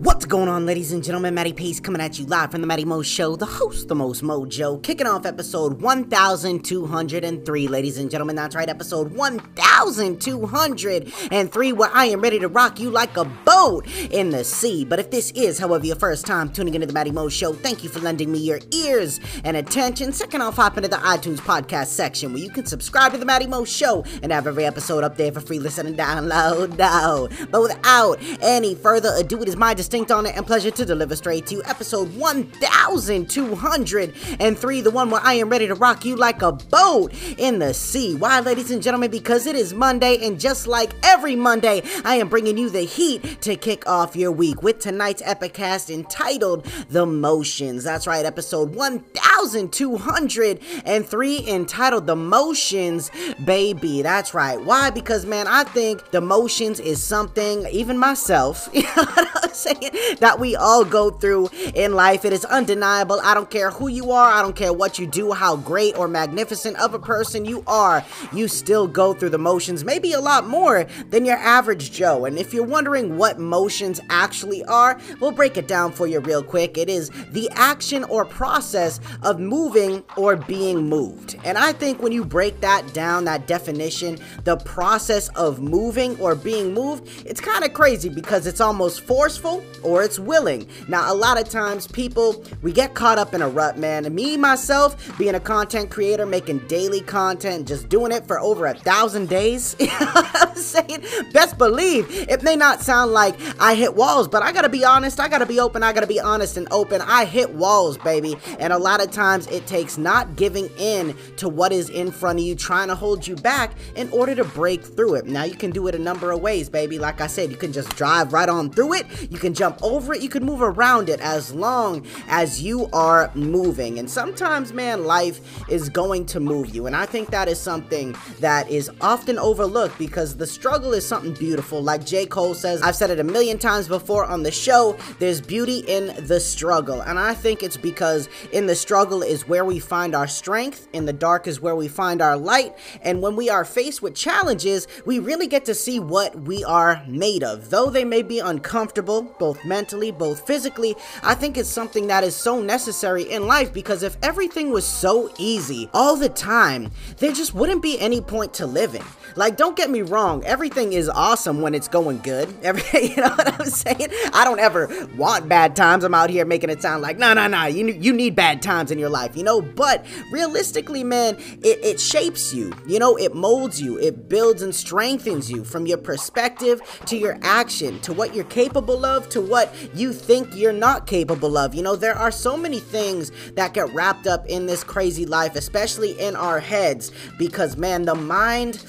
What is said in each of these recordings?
What's going on, ladies and gentlemen? Matty Pace coming at you live from the Matty Mo Show, the host, the most mojo, kicking off episode 1203, ladies and gentlemen. That's right, episode 1203, where I am ready to rock you like a boat in the sea. But if this is, however, your first time tuning into the Matty Mo Show, thank you for lending me your ears and attention. Second off, hop into the iTunes podcast section where you can subscribe to the Matty Mo Show and have every episode up there for free listen and download. No. But without any further ado, it is my distinct honor and pleasure to deliver straight to you episode 1203, the one where I am ready to rock you like a boat in the sea. Why, ladies and gentlemen? Because it is Monday, and just like every Monday, I am bringing you the heat to kick off your week with tonight's epicast entitled The Motions. That's right, episode 1203 entitled The Motions, baby. That's right. Why? Because, man, I think the motions is something, even myself, you know what I'm saying? that we all go through in life. It is undeniable. I don't care who you are, I don't care what you do, how great or magnificent of a person you are, you still go through the motions, maybe a lot more than your average Joe. And if you're wondering what motions actually are, we'll break it down for you real quick. It is the action or process of moving or being moved. And I think when you break that down, that definition, the process of moving or being moved, it's kind of crazy because it's almost forceful or it's willing. Now, a lot of times people, we get caught up in a rut, man. Me, myself, being a content creator, making daily content, just doing it for over a thousand days, you know I'm saying? Best believe it may not sound like I hit walls, but I gotta be honest, I gotta be open, I gotta be honest and open. I hit walls, baby. And a lot of times it takes not giving in to what is in front of you, trying to hold you back in order to break through it. Now, you can do it a number of ways, baby. Like I said, you can just drive right on through it, you can jump over it, you can move around it as long as you are moving. And sometimes, man, life is going to move you. And I think that is something that is often overlooked because the struggle is something beautiful. Like J. Cole says, I've said it a million times before on the show, there's beauty in the struggle. And I think it's because in the struggle is where we find our strength, in the dark is where we find our light. And when we are faced with challenges, we really get to see what we are made of. Though they may be uncomfortable, both mentally, both physically, I think it's something that is so necessary in life because if everything was so easy all the time, there just wouldn't be any point to living. Like, don't get me wrong, everything is awesome when it's going good. Every, you know what I'm saying? I don't ever want bad times. I'm out here making it sound like, no, no, no, you, you need bad times in your life, you know? But realistically, man, it, it shapes you, you know? It molds you, it builds and strengthens you from your perspective to your action, to what you're capable of, to what you think you're not capable of. You know, there are so many things that get wrapped up in this crazy life, especially in our heads, because man, the mind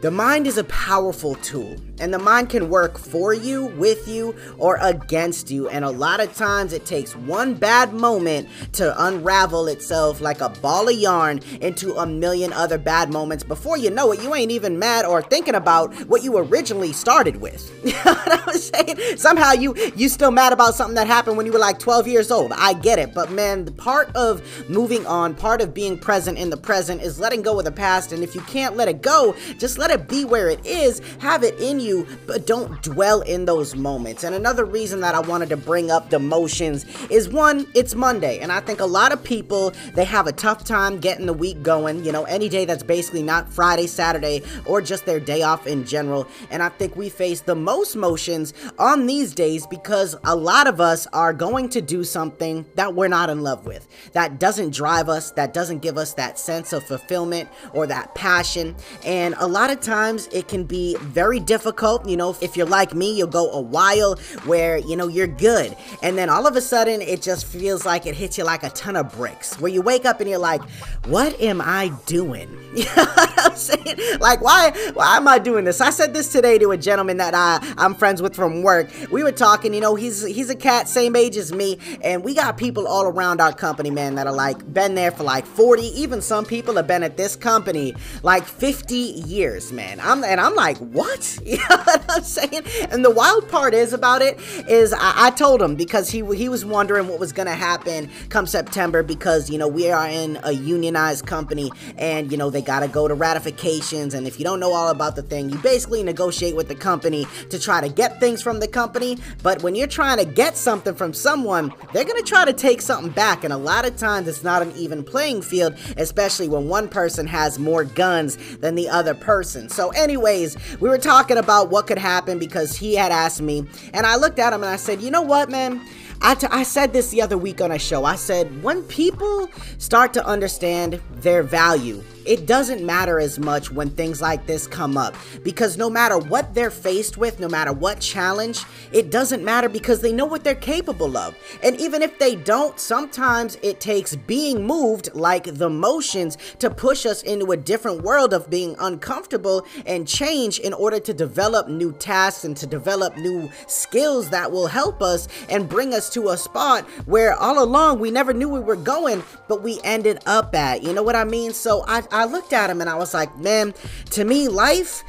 the mind is a powerful tool, and the mind can work for you, with you, or against you. And a lot of times it takes one bad moment to unravel itself like a ball of yarn into a million other bad moments. Before you know it, you ain't even mad or thinking about what you originally started with. You know what I'm saying? Somehow you you still mad about something that happened when you were like 12 years old. I get it, but man, the part of moving on, part of being present in the present is letting go of the past. And if you can't let it go, just let it be where it is, have it in you, but don't dwell in those moments. And another reason that I wanted to bring up the motions is one, it's Monday, and I think a lot of people they have a tough time getting the week going, you know, any day that's basically not Friday, Saturday, or just their day off in general. And I think we face the most motions on these days because a lot of us are going to do something that we're not in love with, that doesn't drive us, that doesn't give us that sense of fulfillment or that passion. And a lot of of times it can be very difficult. You know, if you're like me, you'll go a while where, you know, you're good. And then all of a sudden, it just feels like it hits you like a ton of bricks, where you wake up and you're like, what am I doing? You know what I'm saying? Like, why, why am I doing this? I said this today to a gentleman that I, I'm friends with from work. We were talking, you know, he's, he's a cat, same age as me. And we got people all around our company, man, that are like, been there for like 40, even some people have been at this company like 50 years, man. I'm, and I'm like, what? What I'm saying? And the wild part is about it is I, I told him because he, he was wondering what was to happen come September because, you know, we are in a unionized company and, you know, they got to go to ratifications. And if you don't know all about the thing, you basically negotiate with the company to try to get things from the company. But when you're trying to get something from someone, they're to try to take something back. And a lot of times it's not an even playing field, especially when one person has more guns than the other person. So, anyways, we were talking about what could happen because he had asked me, and I looked at him and I said, you know what, man? I, t- I said this the other week on a show. I said, when people start to understand their value, it doesn't matter as much when things like this come up because no matter what they're faced with, no matter what challenge, it doesn't matter because they know what they're capable of. And even if they don't, sometimes it takes being moved like the motions to push us into a different world of being uncomfortable and change in order to develop new tasks and to develop new skills that will help us and bring us to a spot where all along we never knew we were going, but we ended up at. You know what I mean? So I, I looked at him and I was like, man, to me, life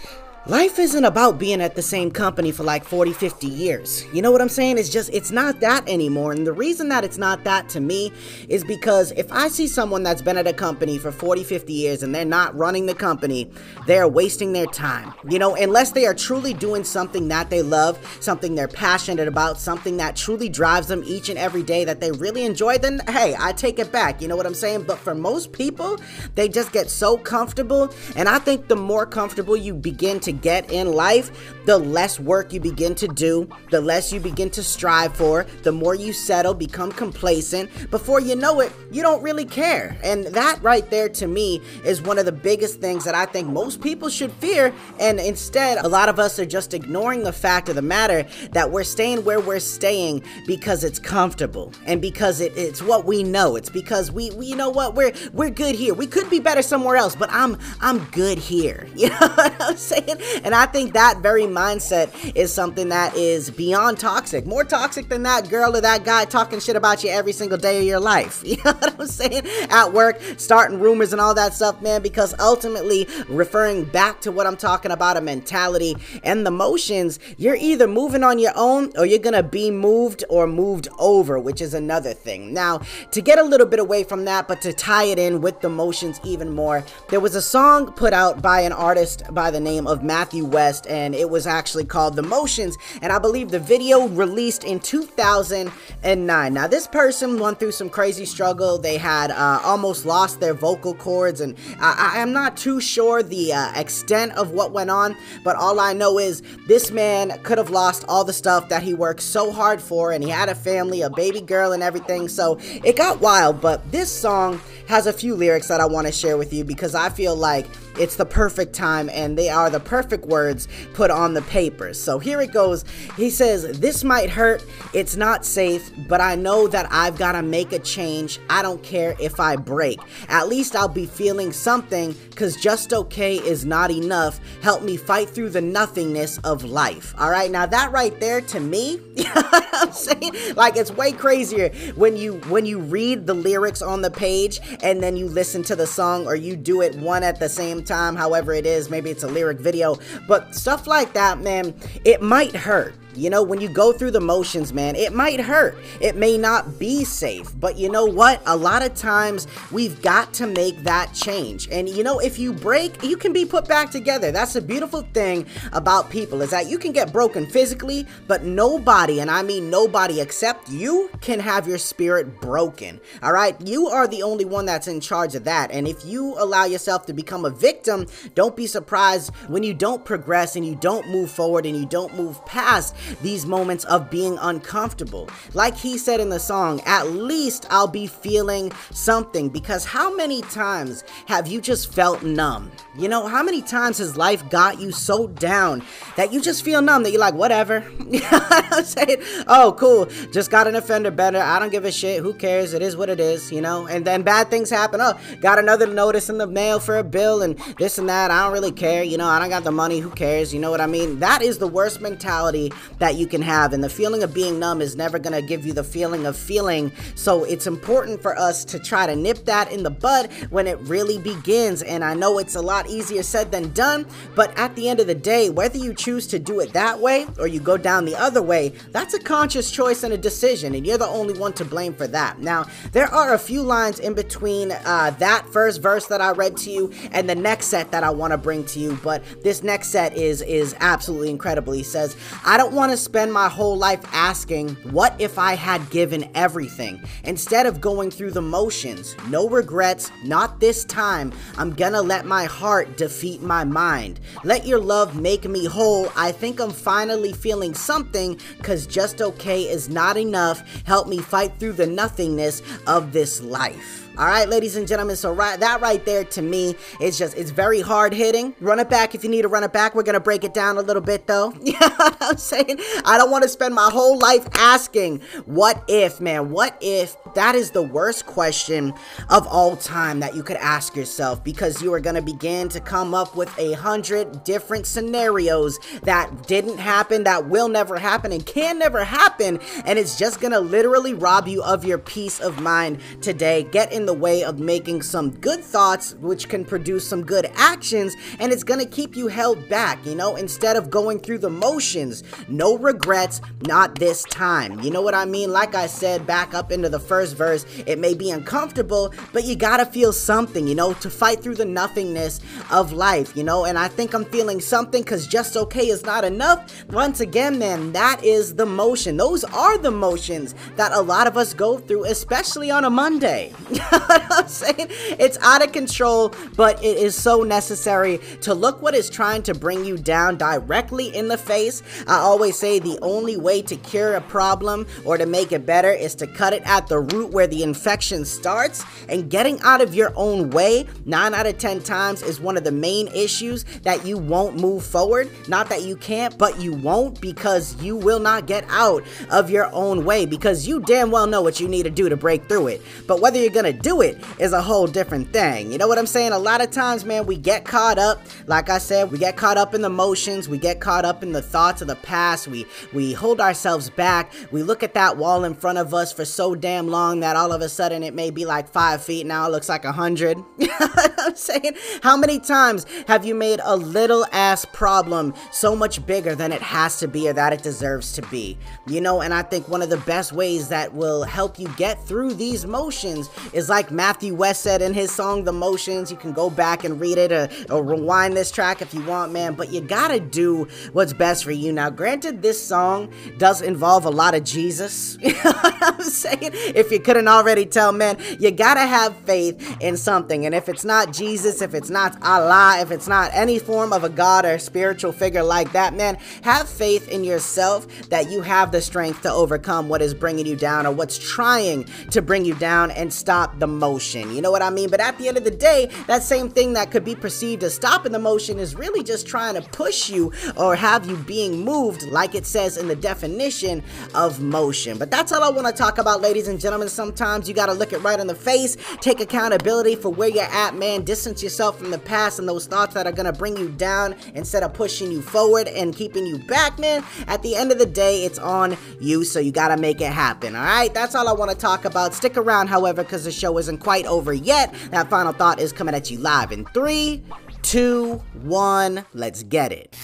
life isn't about being at the same company for like 40 50 years. You know what i'm saying? It's just it's not that anymore. And the reason that it's not that to me is because if i see someone that's been at a company for 40 50 years and they're not running the company they're wasting their time. You know unless they are truly doing something that they love something they're passionate about something that truly drives them each and every day that they really enjoy then hey i take it back. You know what i'm saying? But for most people they just get so comfortable. And i think the more comfortable you begin to get in life, the less work you begin to do, the less you begin to strive for, the more you settle, become complacent. Before you know it, you don't really care. And that right there to me is one of the biggest things that I think most people should fear. And instead, a lot of us are just ignoring the fact of the matter that we're staying where we're staying because it's comfortable and because it, it's what we know. It's because we, we you know what we're we're good here. We could be better somewhere else, but I'm I'm good here. You know what I'm saying? And I think that very mindset is something that is beyond toxic. More toxic than that girl or that guy talking shit about you every single day of your life. You know what I'm saying? At work, starting rumors and all that stuff, man, because ultimately, referring back to what I'm talking about, a mentality and the motions, you're either moving on your own or you're gonna be moved or moved over, which is another thing. Now, to get a little bit away from that, but to tie it in with the motions even more, there was a song put out by an artist by the name of Matthew West, and it was actually called The Motions, and I believe the video released in 2009. Now, this person went through some crazy struggle. They had uh, almost lost their vocal cords, and I, am not too sure the uh, extent of what went on, but all I know is this man could have lost all the stuff that he worked so hard for, and he had a family, a baby girl, and everything, so it got wild, but this song has a few lyrics that I want to share with you because I feel like it's the perfect time and they are the perfect words put on the papers. So here it goes. He says, This might hurt, it's not safe, but I know that I've got to make a change. I don't care if I break. At least I'll be feeling something because just okay is not enough. Help me fight through the nothingness of life. All right, now that right there to me, you know I'm saying? Like it's way crazier when you when you read the lyrics on the page and then you listen to the song or you do it one at the same time, however it is. Maybe it's a lyric video, but stuff like that, man, it might hurt. You know, when you go through the motions, man, it might hurt. It may not be safe. But you know what? A lot of times we've got to make that change. And you know, if you break, you can be put back together. That's the beautiful thing about people is that you can get broken physically, but nobody, and I mean nobody except you, can have your spirit broken. All right? You are the only one that's in charge of that. And if you allow yourself to become a victim, don't be surprised when you don't progress and you don't move forward and you don't move past these moments of being uncomfortable. Like he said in the song, at least I'll be feeling something because how many times have you just felt numb? You know, how many times has life got you so down that you just feel numb that you're like, whatever. I'm saying? Oh, cool. Just got an offender better. I don't give a shit. Who cares? It is what it is, you know? And then bad things happen. Oh, got another notice in the mail for a bill and this and that. I don't really care. You know, I don't got the money. Who cares? You know what I mean? That is the worst mentality that you can have. And the feeling of being numb is never going to give you the feeling of feeling. So it's important for us to try to nip that in the bud when it really begins. And I know it's a lot easier said than done, but at the end of the day, whether you choose to do it that way or you go down the other way, that's a conscious choice and a decision, and you're the only one to blame for that. Now, there are a few lines in between uh, that first verse that I read to you and the next set that I want to bring to you, but this next set is is absolutely incredible. He says, "I don't want to spend my whole life asking, what if I had given everything instead of going through the motions? No regrets, not this time. I'm gonna let my heart defeat my mind. Let your love make me whole. I think I'm finally feeling something, cause just okay is not enough. Help me fight through the nothingness of this life. All right, ladies and gentlemen. So right, that right there to me is just it's very hard hitting. Run it back if you need to run it back. We're gonna break it down a little bit though. What I'm saying? I don't want to spend my whole life asking, what if, man? What if? That is the worst question of all time that you could ask yourself because you are gonna begin to come up with a hundred different scenarios that didn't happen, that will never happen, and can never happen, and it's just gonna literally rob you of your peace of mind today. Get in in the way of making some good thoughts, which can produce some good actions, and it's gonna keep you held back, you know, instead of going through the motions. No regrets, not this time. You know what I mean? Like I said, back up into the first verse, it may be uncomfortable, but you gotta feel something, you know, to fight through the nothingness of life, you know, and I think I'm feeling something because just okay is not enough. Once again, man, that is the motion. Those are the motions that a lot of us go through, especially on a Monday. what I'm saying? It's out of control, but it is so necessary to look what is trying to bring you down directly in the face. I always say the only way to cure a problem or to make it better is to cut it at the root where the infection starts. And getting out of your own way, 9 out of 10 times, is one of the main issues that you won't move forward. Not that you can't, but you won't because you will not get out of your own way because you damn well know what you need to do to break through it. But whether you're gonna do it is a whole different thing. You know what I'm saying? A lot of times, man, we get caught up. Like I said, we get caught up in the motions. We get caught up in the thoughts of the past. We we hold ourselves back. We look at that wall in front of us for so damn long that all of a sudden it may be like five feet now. It looks like a hundred. I'm saying? How many times have you made a little ass problem so much bigger than it has to be or that it deserves to be? You know, and I think one of the best ways that will help you get through these motions is like Matthew West said in his song The Motions. You can go back and read it or, or rewind this track if you want, man. But you gotta do what's best for you. Now, granted, this song does involve a lot of Jesus. you know what I'm saying? If you couldn't already tell, man, you gotta have faith in something. And if it's not Jesus, if it's not Allah, if it's not any form of a God or spiritual figure like that, man, have faith in yourself that you have the strength to overcome what is bringing you down or what's trying to bring you down and stop the motion. You know what I mean? But at the end of the day, that same thing that could be perceived as stopping the motion is really just trying to push you or have you being moved, like it says in the definition of motion. But that's all I want to talk about, ladies and gentlemen. Sometimes you got to look it right in the face, take accountability for where you're at, man. Distance yourself from the past and those thoughts that are going to bring you down instead of pushing you forward and keeping you back, man. At the end of the day, it's on you, so you got to make it happen, all right? That's all I want to talk about. Stick around, however, because the show isn't quite over yet. That final thought is coming at you live in three, two, one. Let's get it.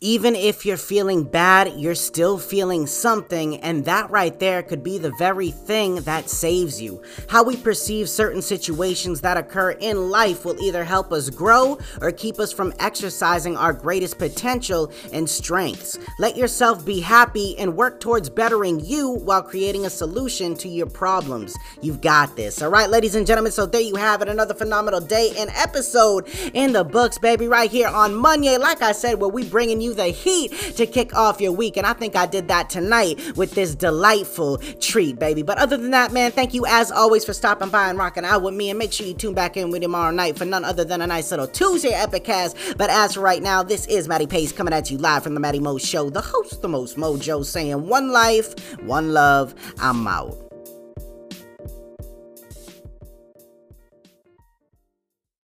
Even if you're feeling bad, you're still feeling something, and that right there could be the very thing that saves you. How we perceive certain situations that occur in life will either help us grow or keep us from exercising our greatest potential and strengths. Let yourself be happy and work towards bettering you while creating a solution to your problems. You've got this. All right, ladies and gentlemen, so there you have it. Another phenomenal day and episode in the books, baby, right here on Monday. Like I said, where we bringing you you the heat to kick off your week. And I think I did that tonight with this delightful treat, baby. But other than that, man, thank you as always for stopping by and rocking out with me. And make sure you tune back in with tomorrow night for none other than a nice little Tuesday epic cast. But as for right now, this is Matty Pace coming at you live from the Matty Mo Show, the host, the most mojo, saying one life, one love. I'm out.